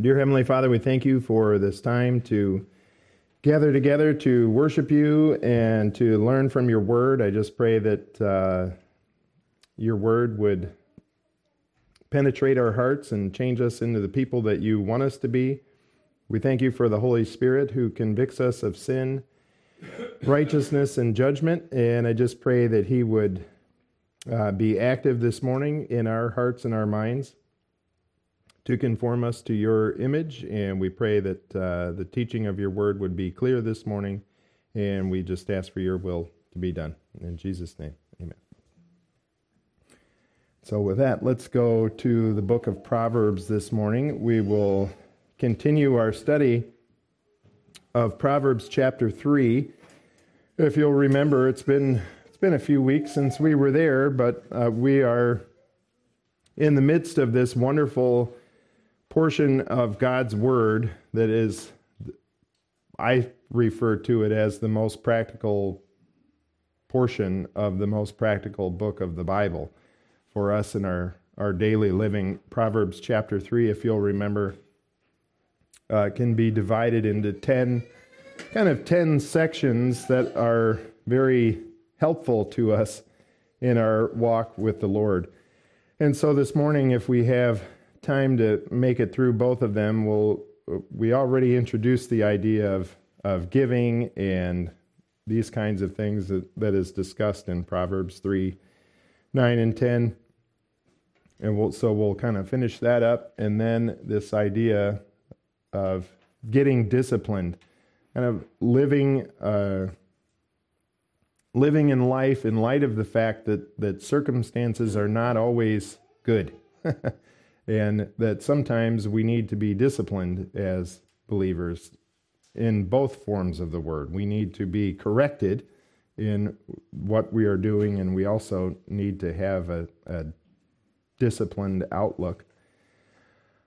Dear Heavenly Father, we thank you for this time to gather together to worship you and to learn from your word. I just pray that uh, your word would penetrate our hearts and change us into the people that you want us to be. We thank you for the Holy Spirit who convicts us of sin, righteousness, and judgment. And I just pray that he would uh, be active this morning in our hearts and our minds to conform us to your image. And we pray that uh, the teaching of your word would be clear this morning. And we just ask for your will to be done. In Jesus' name, amen. So, with that, let's go to the book of Proverbs this morning. We will continue our study of Proverbs chapter 3. If you'll remember, it's been, it's been a few weeks since we were there, but uh, we are in the midst of this wonderful portion of God's Word that is, I refer to it as the most practical portion of the most practical book of the Bible for us in our, our daily living. Proverbs chapter 3, if you'll remember, uh, can be divided into 10 kind of 10 sections that are very helpful to us in our walk with the Lord. And so this morning, if we have time to make it through both of them, we'll, we already introduced the idea of, of giving and these kinds of things that, that is discussed in Proverbs 3 9 and 10. And we'll, so we'll kind of finish that up. And then this idea of getting disciplined, kind of living, uh, living in life in light of the fact that, that circumstances are not always good. and that sometimes we need to be disciplined as believers in both forms of the word. We need to be corrected in what we are doing, and we also need to have a, a disciplined outlook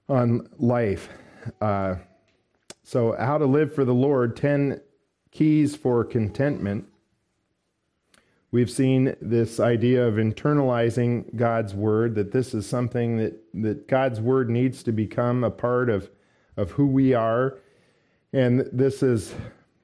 on life. Uh, so, how to live for the Lord 10 keys for contentment. We've seen this idea of internalizing God's word, that this is something that, that God's word needs to become a part of, of who we are. And this is,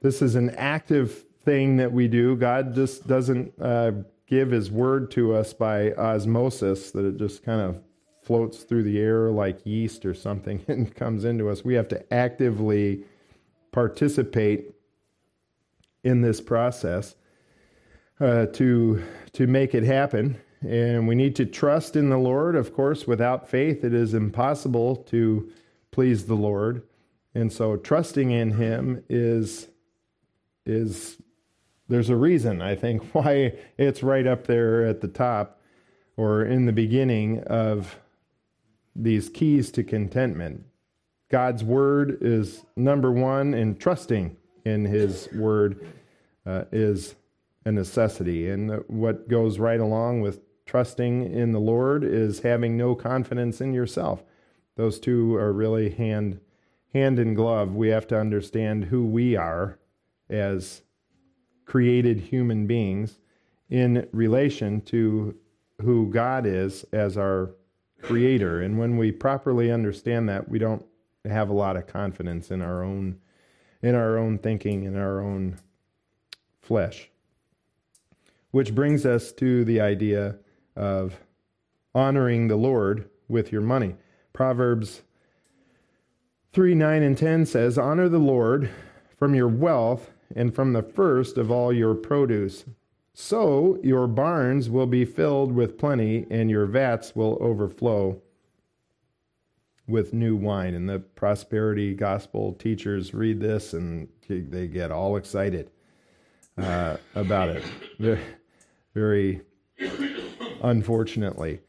this is an active thing that we do. God just doesn't uh, give his word to us by osmosis, that it just kind of floats through the air like yeast or something and comes into us. We have to actively participate in this process uh, to to make it happen. And we need to trust in the Lord. Of course, without faith, it is impossible to please the Lord. And so, trusting in Him is is there's a reason I think why it's right up there at the top or in the beginning of these keys to contentment. God's word is number one, and trusting in His word uh, is a necessity. And what goes right along with trusting in the Lord is having no confidence in yourself. Those two are really hand hand in glove. We have to understand who we are as created human beings in relation to who God is as our creator. And when we properly understand that, we don't have a lot of confidence in our own in our own thinking in our own flesh. Which brings us to the idea of honoring the Lord with your money. Proverbs 3 9 and 10 says, Honor the Lord from your wealth and from the first of all your produce. So your barns will be filled with plenty, and your vats will overflow with new wine. And the prosperity gospel teachers read this and they get all excited uh, about it very unfortunately,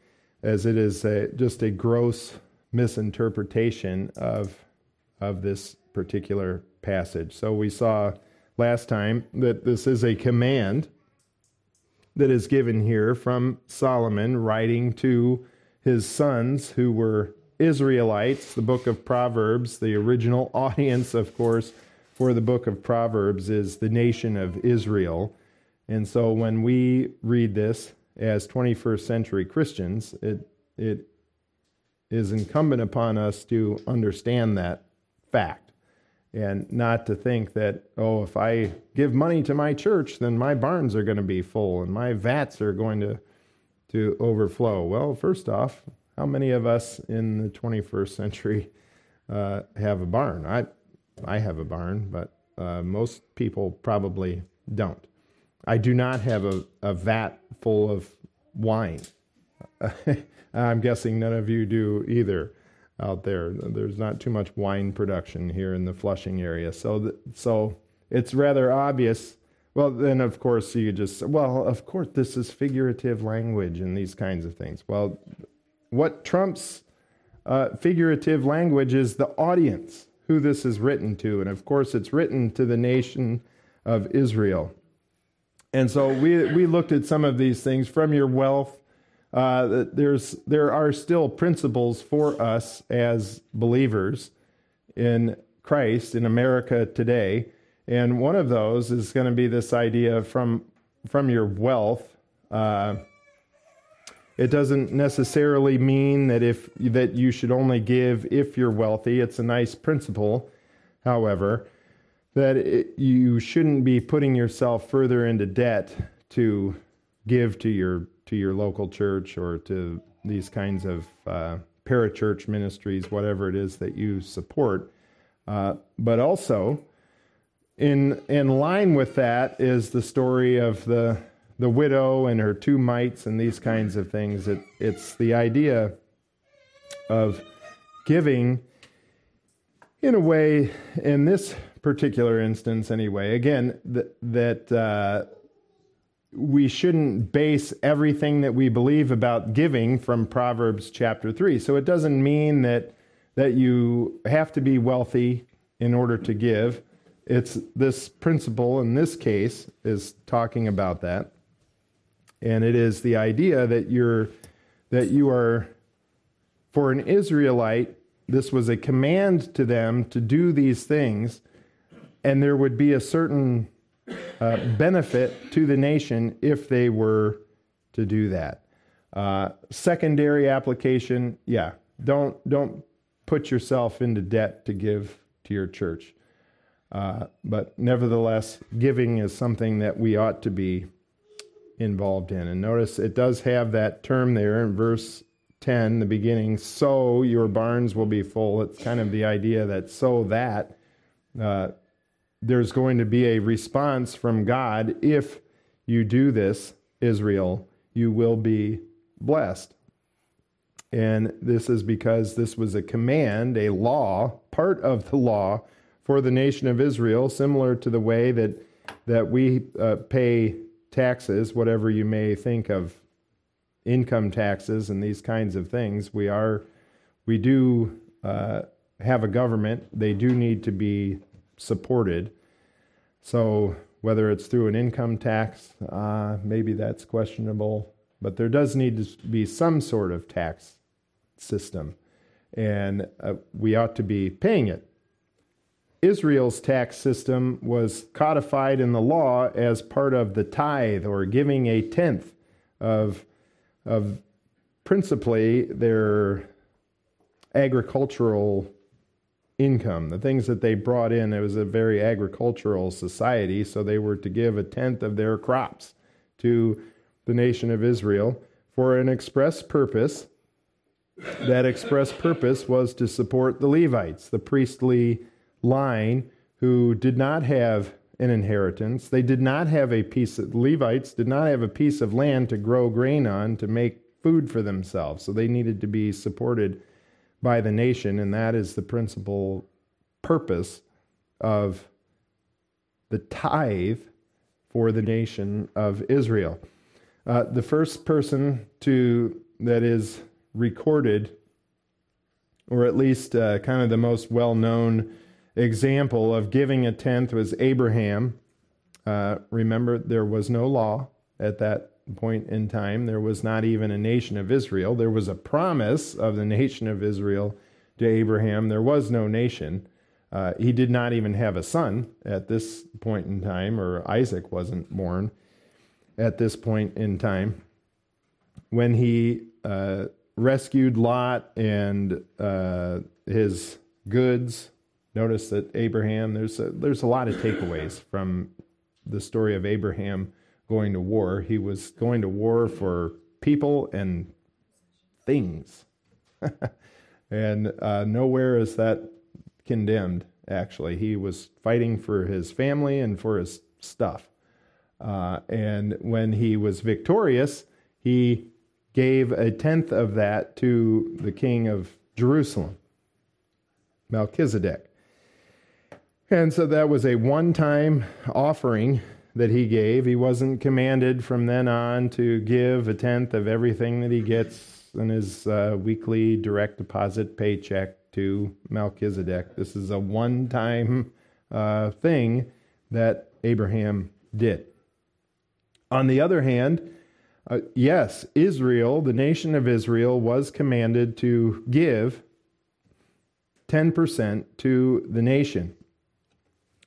as it is a, just a gross misinterpretation of, of this particular passage. So we saw last time that this is a command that is given here from Solomon writing to his sons who were Israelites. The book of Proverbs, the original audience, of course, for the book of Proverbs is the nation of Israel. And so when we read this as 21st century Christians, it, it is incumbent upon us to understand that fact and not to think that, oh, if I give money to my church, then my barns are going to be full and my vats are going to, to overflow. Well, first off, how many of us in the 21st century uh, have a barn? I, I have a barn, but uh, most people probably don't. I do not have a, a vat full of wine. I'm guessing none of you do either out there. There's not too much wine production here in the Flushing area, so th- so it's rather obvious. Well, then of course you just well, of course this is figurative language and these kinds of things. Well, what trumps uh, figurative language is the audience who this is written to, and of course it's written to the nation of Israel. And so we we looked at some of these things from your wealth uh, there's there are still principles for us as believers in Christ in America today, and one of those is going to be this idea from from your wealth. Uh, it doesn't necessarily mean that if that you should only give if you're wealthy. It's a nice principle, however, that it, you shouldn't be putting yourself further into debt to give to your to your local church or to these kinds of uh, parachurch ministries, whatever it is that you support. Uh, but also, in in line with that is the story of the the widow and her two mites and these kinds of things. It, it's the idea of giving in a way, in this particular instance, anyway. Again, that that. Uh, we shouldn't base everything that we believe about giving from Proverbs chapter 3. So it doesn't mean that that you have to be wealthy in order to give. It's this principle in this case is talking about that. And it is the idea that you're that you are for an Israelite this was a command to them to do these things and there would be a certain uh, benefit to the nation if they were to do that. Uh, secondary application, yeah, don't don't put yourself into debt to give to your church. Uh, but nevertheless, giving is something that we ought to be involved in. And notice it does have that term there in verse 10, the beginning, so your barns will be full. It's kind of the idea that so that uh, there's going to be a response from God. If you do this, Israel, you will be blessed. And this is because this was a command, a law, part of the law for the nation of Israel, similar to the way that, that we uh, pay taxes, whatever you may think of income taxes and these kinds of things. We are, we do uh, have a government. They do need to be supported. So whether it's through an income tax, uh, maybe that's questionable, but there does need to be some sort of tax system, and uh, we ought to be paying it. Israel's tax system was codified in the law as part of the tithe or giving a tenth of, of principally their agricultural income, the things that they brought in. It was a very agricultural society, so they were to give a tenth of their crops to the nation of Israel for an express purpose. That express purpose was to support the Levites, the priestly line who did not have an inheritance. They did not have a piece of Levites did not have a piece of land to grow grain on to make food for themselves. So they needed to be supported by the nation, and that is the principal purpose of the tithe for the nation of Israel. Uh, the first person to that is recorded, or at least uh, kind of the most well-known example of giving a tenth was Abraham. Uh, remember, there was no law at that point in time, there was not even a nation of Israel. There was a promise of the nation of Israel to Abraham. There was no nation. Uh, he did not even have a son at this point in time, or Isaac wasn't born at this point in time. When he uh, rescued Lot and uh, his goods. Notice that Abraham, there's a, there's a lot of takeaways from the story of Abraham going to war. He was going to war for people and things. and uh, nowhere is that condemned, actually. He was fighting for his family and for his stuff. Uh, and when he was victorious, he gave a tenth of that to the king of Jerusalem, Melchizedek. And so that was a one time offering that he gave. He wasn't commanded from then on to give a tenth of everything that he gets in his uh, weekly direct deposit paycheck to Melchizedek. This is a one time uh, thing that Abraham did. On the other hand, uh, yes, Israel, the nation of Israel, was commanded to give 10% to the nation.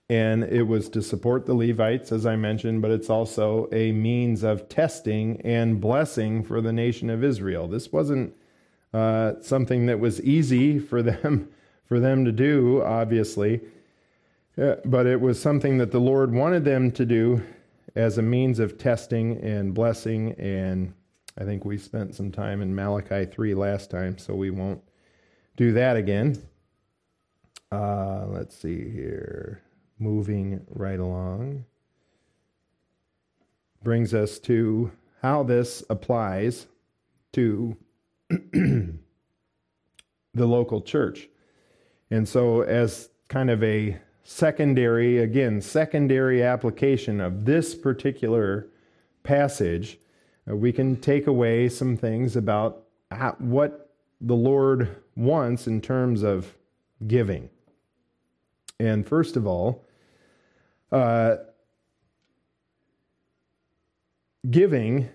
And it was to support the Levites, as I mentioned, but it's also a means of testing and blessing for the nation of Israel. This wasn't uh, something that was easy for them for them to do, obviously, uh, but it was something that the Lord wanted them to do as a means of testing and blessing. And I think we spent some time in Malachi 3 last time, so we won't do that again. Uh, let's see here. Moving right along. Brings us to how this applies to the local church. And so, as kind of a secondary, again, secondary application of this particular passage, uh, we can take away some things about how, what the Lord wants in terms of giving. And first of all, uh, giving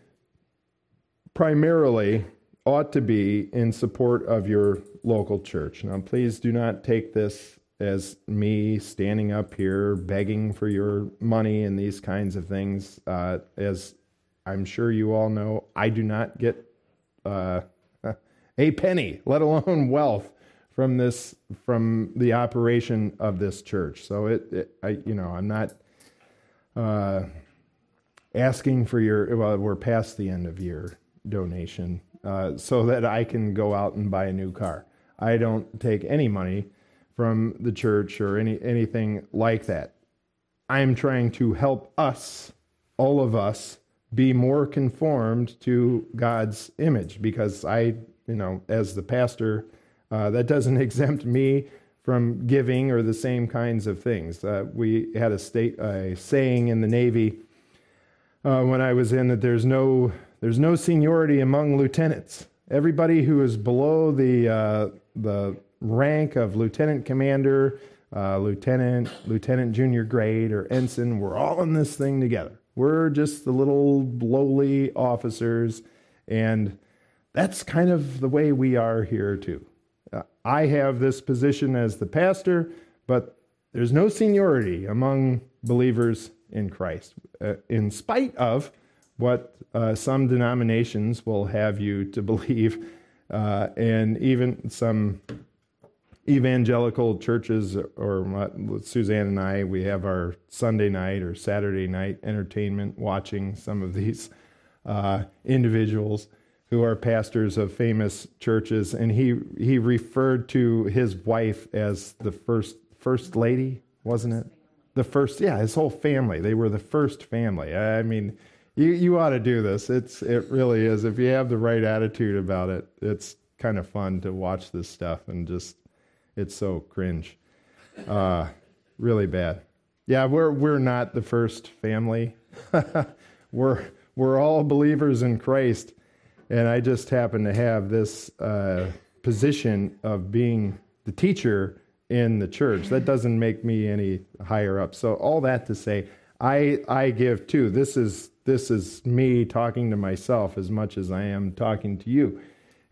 primarily ought to be in support of your local church. Now, please do not take this as me standing up here begging for your money and these kinds of things. Uh, as I'm sure you all know, I do not get uh, a penny, let alone wealth, from this from the operation of this church. So it, it I, you know, I'm not uh, asking for your. Well, we're past the end of your donation, uh, so that I can go out and buy a new car. I don't take any money from the church or any anything like that. I am trying to help us, all of us, be more conformed to God's image because I, you know, as the pastor, uh, that doesn't exempt me from giving or the same kinds of things. Uh, we had a state a saying in the Navy uh, when I was in that there's no there's no seniority among lieutenants. Everybody who is below the uh, the rank of lieutenant commander, uh, lieutenant, lieutenant junior grade, or ensign. We're all in this thing together. We're just the little lowly officers, and that's kind of the way we are here too. I have this position as the pastor, but there's no seniority among believers in Christ, uh, in spite of what uh, some denominations will have you to believe, uh, and even some evangelical churches, or Suzanne and I, we have our Sunday night or Saturday night entertainment watching some of these uh, individuals who are pastors of famous churches, and he he referred to his wife as the first first lady, wasn't it? The first, yeah, his whole family. They were the first family. I mean, you you ought to do this. It's it really is. If you have the right attitude about it, it's kind of fun to watch this stuff and just it's so cringe. Uh, really bad. Yeah, we're we're not the first family. we're we're all believers in Christ, and I just happen to have this uh, position of being the teacher in the church. That doesn't make me any higher up. So all that to say, I I give too. This is this is me talking to myself as much as I am talking to you.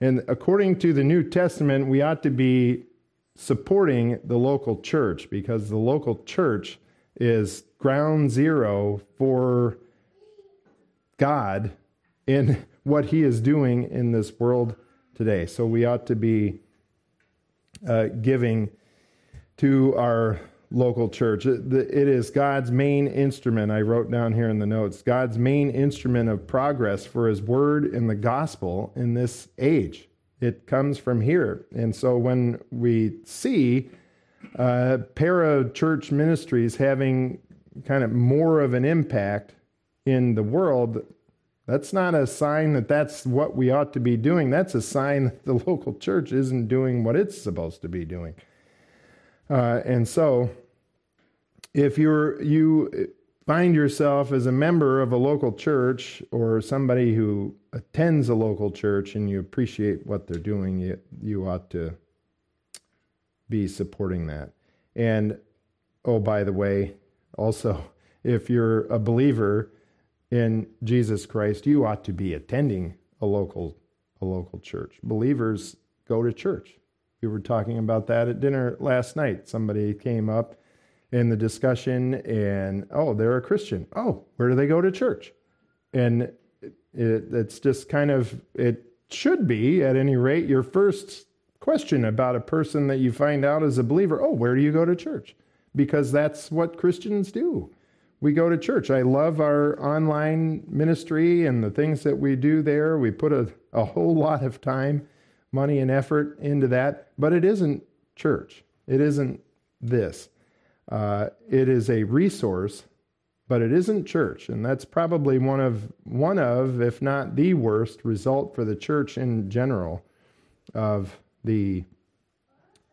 And according to the New Testament, we ought to be supporting the local church because the local church is ground zero for God in what he is doing in this world today. So we ought to be uh, giving to our local church. It, it is God's main instrument. I wrote down here in the notes God's main instrument of progress for His Word and the gospel in this age. It comes from here. And so when we see uh, para church ministries having kind of more of an impact in the world, that's not a sign that that's what we ought to be doing. That's a sign that the local church isn't doing what it's supposed to be doing. Uh, and so, if you're you find yourself as a member of a local church or somebody who attends a local church and you appreciate what they're doing, you you ought to be supporting that. And oh, by the way, also, if you're a believer in Jesus Christ, you ought to be attending a local a local church. Believers go to church. We were talking about that at dinner last night. Somebody came up in the discussion and, oh, they're a Christian. Oh, where do they go to church? And it, it's just kind of, it should be, at any rate, your first question about a person that you find out as a believer. Oh, where do you go to church? Because that's what Christians do. We go to church. I love our online ministry and the things that we do there. We put a, a whole lot of time money and effort into that, but it isn't church. It isn't this. Uh, it is a resource, but it isn't church, and that's probably one of one of, if not the worst, result for the church in general of the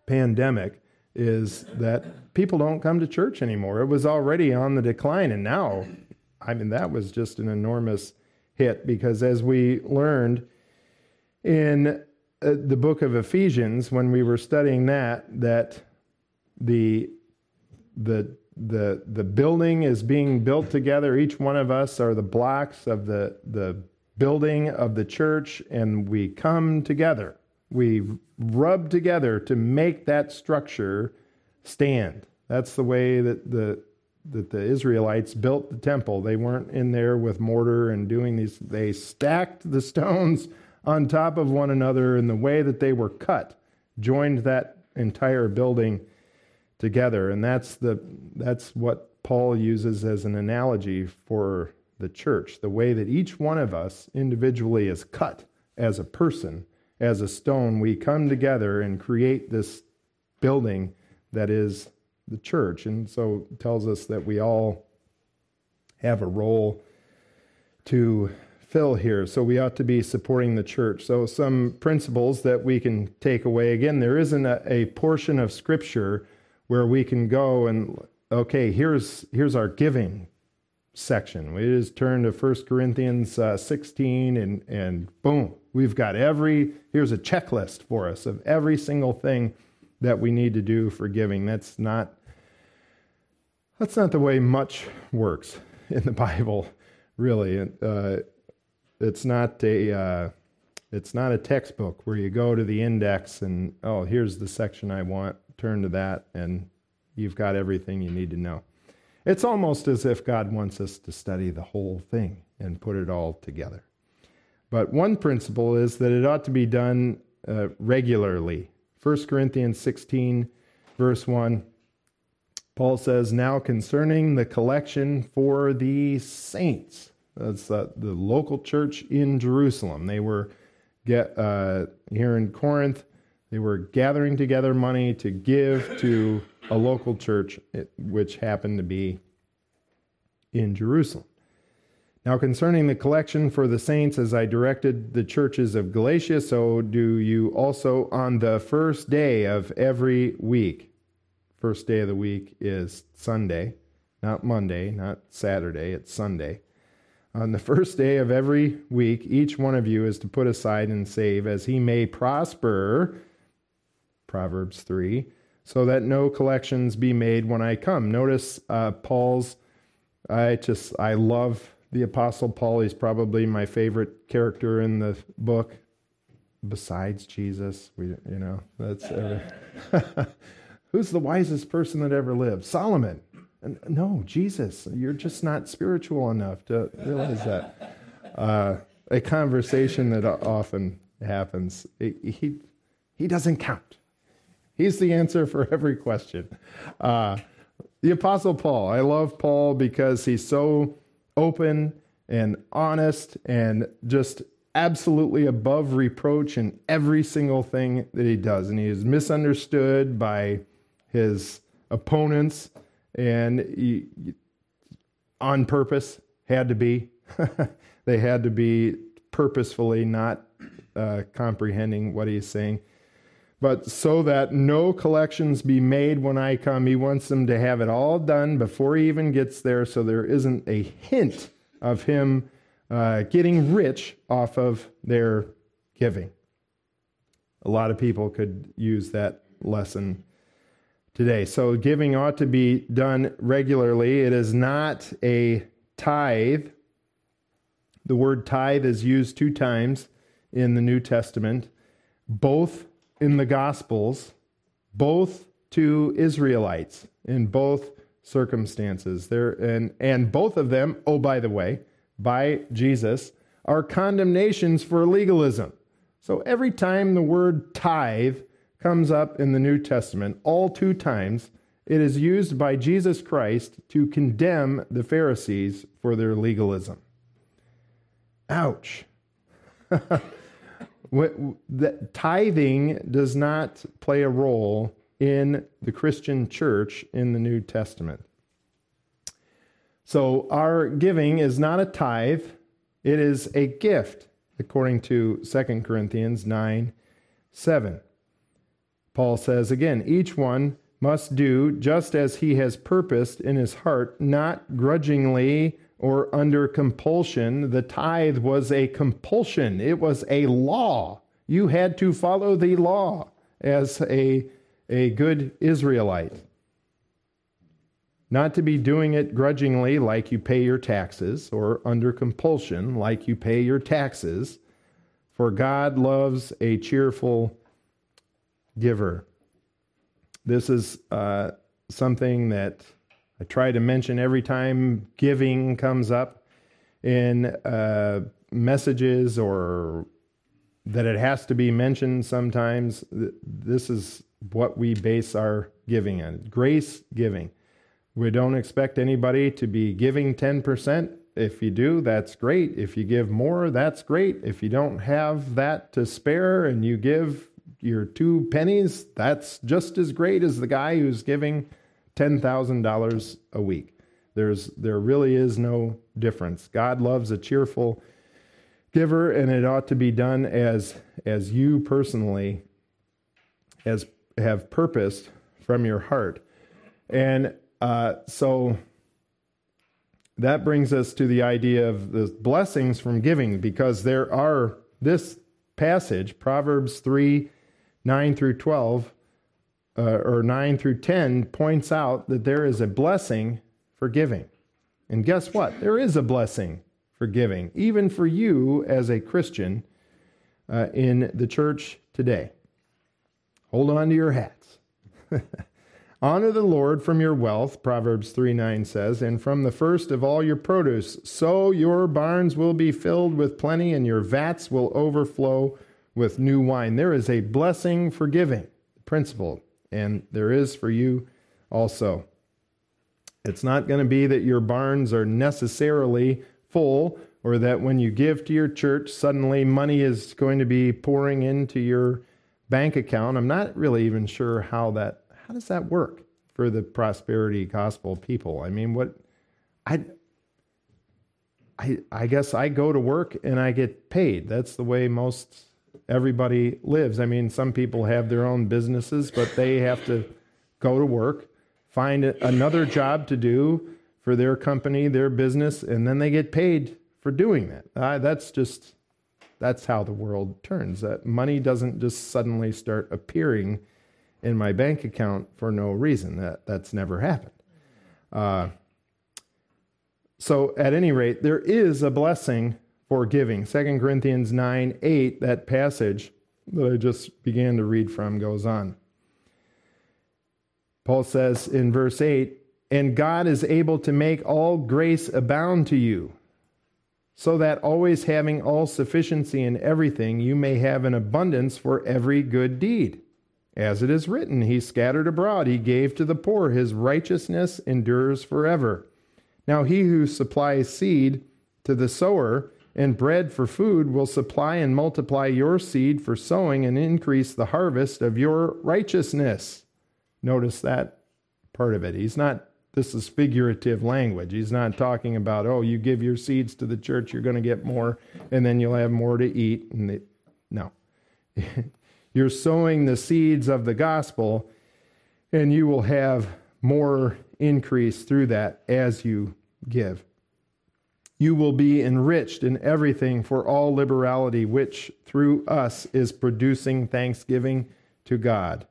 pandemic is that people don't come to church anymore. It was already on the decline, and now, I mean, that was just an enormous hit because as we learned in uh, the book of Ephesians, when we were studying that, that the the the the building is being built together. Each one of us are the blocks of the the building of the church, and we come together. We rub together to make that structure stand. That's the way that the that the Israelites built the temple. They weren't in there with mortar and doing these. They stacked the stones on top of one another, and the way that they were cut joined that entire building together. And that's the that's what Paul uses as an analogy for the church, the way that each one of us individually is cut as a person, as a stone, we come together and create this building that is the church. And so it tells us that we all have a role to fill here. So we ought to be supporting the church. So, some principles that we can take away. Again, there isn't a, a portion of Scripture where we can go and, okay, here's, here's our giving section. We just turn to 1 Corinthians uh, 16 and, and boom, we've got every, here's a checklist for us of every single thing that we need to do for giving. That's not, that's not the way much works in the Bible, really. Uh, it's not a uh, it's not a textbook where you go to the index and oh here's the section I want turn to that and you've got everything you need to know. It's almost as if God wants us to study the whole thing and put it all together. But one principle is that it ought to be done uh, regularly. 1 Corinthians 16, verse 1, Paul says, Now concerning the collection for the saints. That's uh, the local church in Jerusalem. They were get uh, here in Corinth. They were gathering together money to give to a local church, which happened to be in Jerusalem. Now, concerning the collection for the saints, as I directed the churches of Galatia, so do you also on the first day of every week. First day of the week is Sunday, not Monday, not Saturday, it's Sunday. On the first day of every week, each one of you is to put aside and save as he may prosper. Proverbs 3. So that no collections be made when I come. Notice uh, Paul's, I just, I love the Apostle Paul. is probably my favorite character in the book, besides Jesus. We, you know, that's. Who's the wisest person that ever lived? Solomon. No, Jesus, you're just not spiritual enough to realize that. Uh, a conversation that often happens. He, he doesn't count. He's the answer for every question. Uh, the Apostle Paul. I love Paul because he's so open and honest and just absolutely above reproach in every single thing that he does. And he is misunderstood by his opponents and he, on purpose had to be. they had to be purposefully not uh, comprehending what he's saying. But so that no collections be made when I come, he wants them to have it all done before he even gets there so there isn't a hint of him uh, getting rich off of their giving. A lot of people could use that lesson today. So, giving ought to be done regularly. It is not a tithe. The word tithe is used two times in the New Testament, both in the Gospels, both to Israelites in both circumstances. There and and both of them, oh by the way, by Jesus, are condemnations for legalism. So every time the word tithe comes up in the New Testament, all two times, it is used by Jesus Christ to condemn the Pharisees for their legalism. Ouch. tithing does not play a role in the Christian church in the New Testament. So our giving is not a tithe, it is a gift, according to 2 Corinthians 9 7. Paul says again, each one must do just as he has purposed in his heart, not grudgingly or under compulsion. The tithe was a compulsion, it was a law. You had to follow the law as a, a good Israelite. Not to be doing it grudgingly, like you pay your taxes, or under compulsion, like you pay your taxes, for God loves a cheerful giver. This is uh, something that I try to mention every time giving comes up in uh, messages or that it has to be mentioned sometimes. This is what we base our giving on grace giving. We don't expect anybody to be giving 10%. If you do, that's great. If you give more, that's great. If you don't have that to spare and you give your two pennies, that's just as great as the guy who's giving $10,000 a week. There's, there really is no difference. God loves a cheerful giver, and it ought to be done as, as you personally as have purposed from your heart. And uh, so that brings us to the idea of the blessings from giving, because there are this passage, Proverbs 3 9 through 12, uh, or 9 through 10 points out that there is a blessing for giving. And guess what? There is a blessing for giving, even for you as a Christian uh, in the church today. Hold on to your hats. Honor the Lord from your wealth, Proverbs 3 9 says, and from the first of all your produce. So your barns will be filled with plenty, and your vats will overflow with new wine. There is a blessing for giving, principle and there is for you also. It's not going to be that your barns are necessarily full or that when you give to your church, suddenly money is going to be pouring into your bank account. I'm not really even sure how that how does that work for the prosperity gospel people. I mean, what I I I guess I go to work and I get paid. That's the way most everybody lives. I mean, some people have their own businesses, but they have to go to work, find another job to do for their company, their business, and then they get paid for doing that. Uh, that's just that's how the world turns. That money doesn't just suddenly start appearing in my bank account for no reason. That that's never happened. Uh, so, at any rate, there is a blessing for giving. 2 Corinthians 9 8, that passage that I just began to read from goes on. Paul says in verse 8, and God is able to make all grace abound to you. so that always having all sufficiency in everything, you may have an abundance for every good deed. As it is written, He scattered abroad, He gave to the poor, His righteousness endures forever. Now he who supplies seed to the sower and bread for food will supply and multiply your seed for sowing and increase the harvest of your righteousness. Notice that part of it. He's not this is figurative language. He's not talking about, oh, you give your seeds to the church, you're going to get more, and then you'll have more to eat. And no. you're sowing the seeds of the gospel, and you will have more increase through that as you give. You will be enriched in everything for all liberality, which through us is producing thanksgiving to God.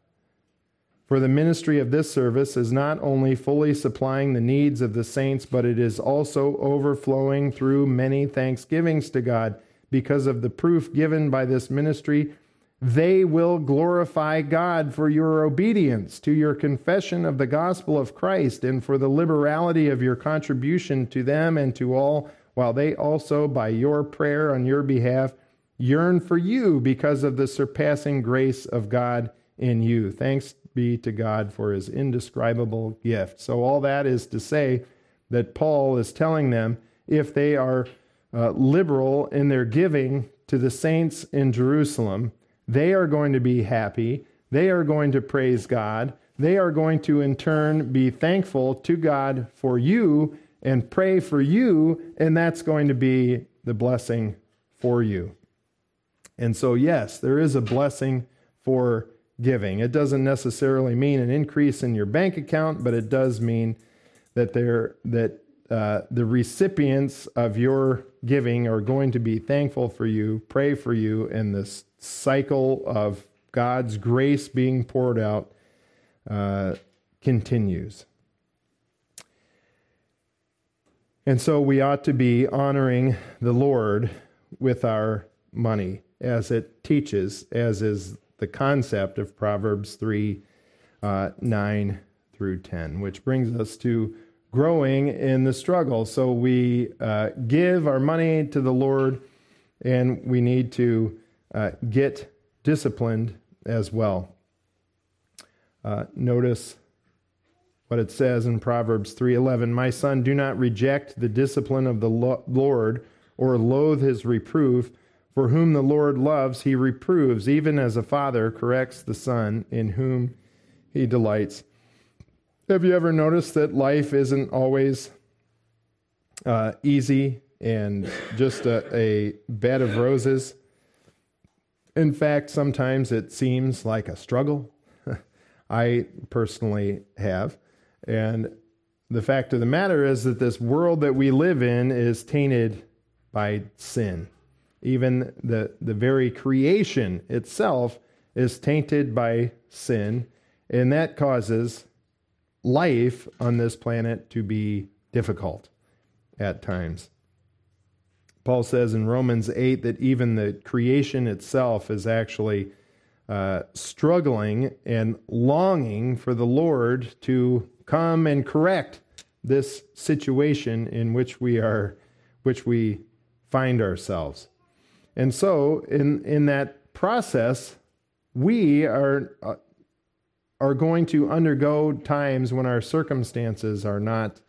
For the ministry of this service is not only fully supplying the needs of the saints, but it is also overflowing through many thanksgivings to God because of the proof given by this ministry. They will glorify God for your obedience to your confession of the gospel of Christ and for the liberality of your contribution to them and to all, while they also, by your prayer on your behalf, yearn for you because of the surpassing grace of God in you. Thanks be to God for his indescribable gift. So, all that is to say that Paul is telling them if they are uh, liberal in their giving to the saints in Jerusalem, they are going to be happy. They are going to praise God. They are going to, in turn, be thankful to God for you and pray for you, and that's going to be the blessing for you. And so, yes, there is a blessing for giving. It doesn't necessarily mean an increase in your bank account, but it does mean that they're, that uh, the recipients of your giving are going to be thankful for you, pray for you, and this cycle of God's grace being poured out uh, continues. And so we ought to be honoring the Lord with our money as it teaches, as is the concept of Proverbs 3 uh, 9 through 10, which brings us to growing in the struggle. So we uh, give our money to the Lord, and we need to uh, get disciplined as well. Uh, notice what it says in Proverbs 3:11, "My son, do not reject the discipline of the Lord or loathe his reproof." For whom the Lord loves, he reproves, even as a father corrects the son in whom he delights. Have you ever noticed that life isn't always uh, easy and just a, a bed of roses? In fact, sometimes it seems like a struggle. I personally have. And the fact of the matter is that this world that we live in is tainted by sin. Even the, the very creation itself is tainted by sin, and that causes life on this planet to be difficult at times. Paul says in Romans 8 that even the creation itself is actually uh, struggling and longing for the Lord to come and correct this situation in which we are, which we find ourselves. And so, in, in that process, we are, uh, are going to undergo times when our circumstances are not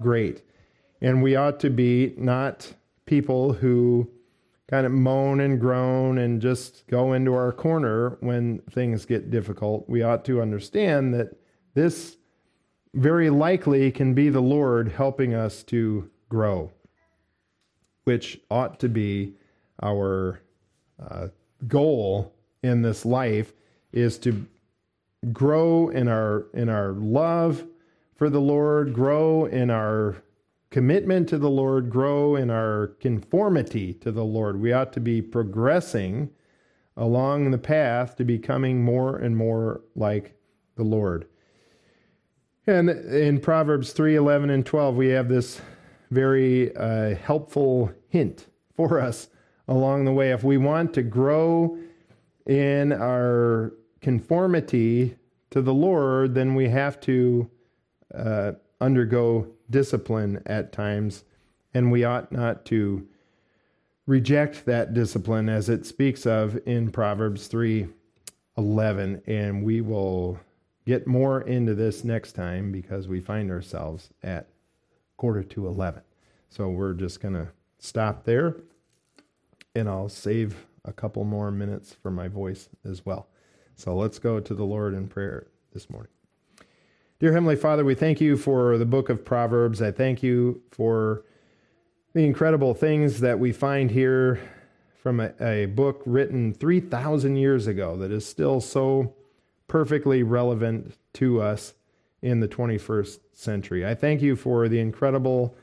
great. And we ought to be not people who kind of moan and groan and just go into our corner when things get difficult. We ought to understand that this very likely can be the Lord helping us to grow, which ought to be our uh, goal in this life is to grow in our in our love for the Lord, grow in our commitment to the Lord, grow in our conformity to the Lord. We ought to be progressing along the path to becoming more and more like the Lord. And in Proverbs 3 11 and 12, we have this very uh, helpful hint for us along the way. If we want to grow in our conformity to the Lord, then we have to uh, undergo discipline at times, and we ought not to reject that discipline as it speaks of in Proverbs 3 11. And we will get more into this next time because we find ourselves at quarter to 11. So we're just going to stop there and I'll save a couple more minutes for my voice as well. So let's go to the Lord in prayer this morning. Dear Heavenly Father, we thank you for the book of Proverbs. I thank you for the incredible things that we find here from a, a book written 3,000 years ago that is still so perfectly relevant to us in the 21st century. I thank you for the incredible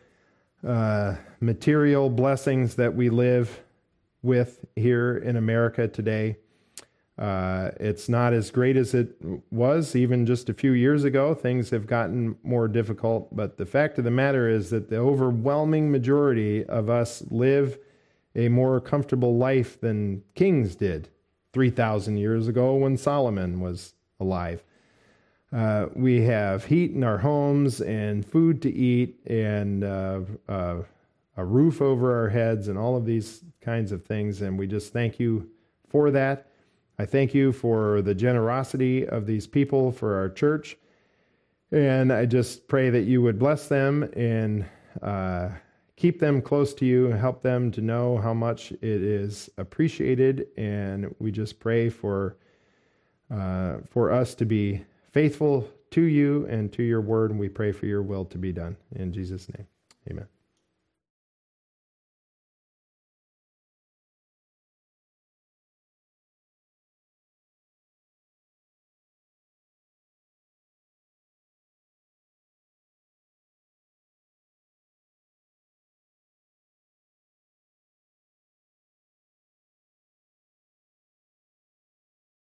uh, material blessings that we live with here in America today. Uh, it's not as great as it was even just a few years ago. Things have gotten more difficult, but the fact of the matter is that the overwhelming majority of us live a more comfortable life than kings did 3,000 years ago when Solomon was alive. Uh, we have heat in our homes and food to eat and uh, uh, a roof over our heads and all of these kinds of things. And we just thank you for that. I thank you for the generosity of these people for our church. And I just pray that you would bless them and uh, keep them close to you, and help them to know how much it is appreciated. And we just pray for uh, for us to be faithful to you and to your word. And we pray for your will to be done. In Jesus' name, amen.